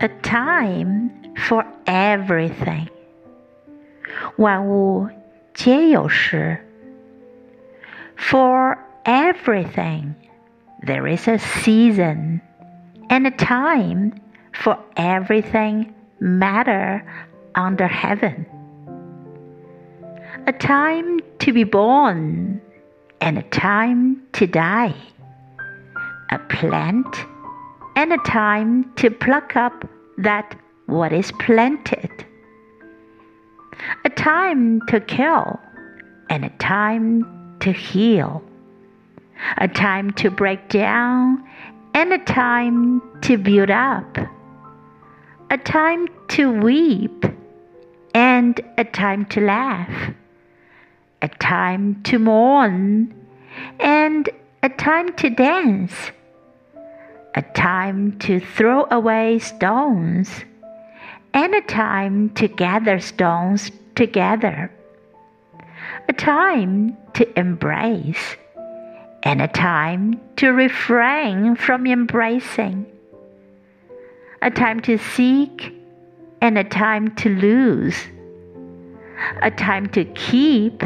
a time for everything. 万物皆有时。For everything, there is a season and a time for everything matter under heaven. A time to be born and a time to die. A plant and a time to pluck up that what is planted. A time to kill and a time to heal. A time to break down and a time to build up. A time to weep and a time to laugh. A time to mourn and a time to dance a time to throw away stones, and a time to gather stones together, a time to embrace, and a time to refrain from embracing, a time to seek, and a time to lose, a time to keep,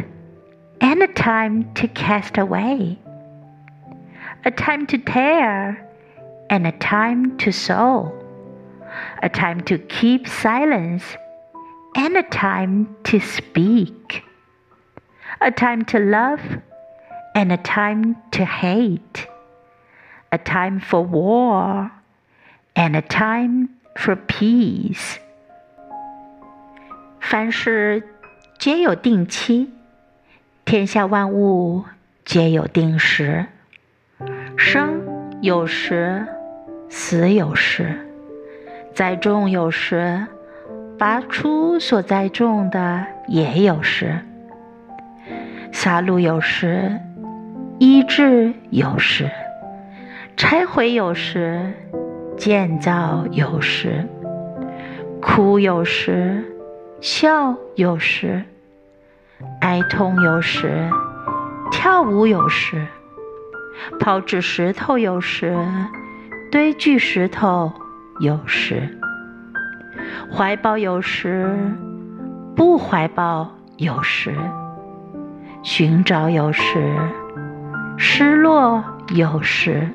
and a time to cast away, a time to tear and a time to sew, a time to keep silence, and a time to speak, a time to love, and a time to hate, a time for war, and a time for peace. 凡事皆有定期，天下万物皆有定时，生有时。死有时，栽种有时，拔出所栽种的也有时；杀戮有时，医治有时，拆毁有时，建造有时，哭有时，笑有时，哀痛有时，跳舞有时，抛掷石头有时。堆聚石头有时，怀抱有时，不怀抱有时，寻找有时，失落有时，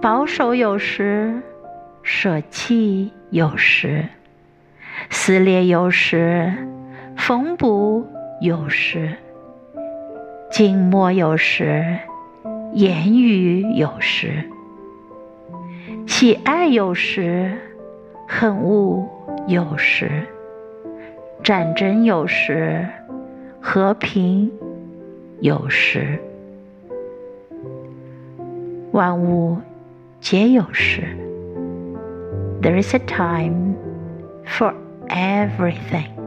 保守有时，舍弃有时，撕裂有时，缝补有时，静默有时，言语有时。喜爱有时，恨恶有时；战争有时，和平有时。万物皆有时。There is a time for everything.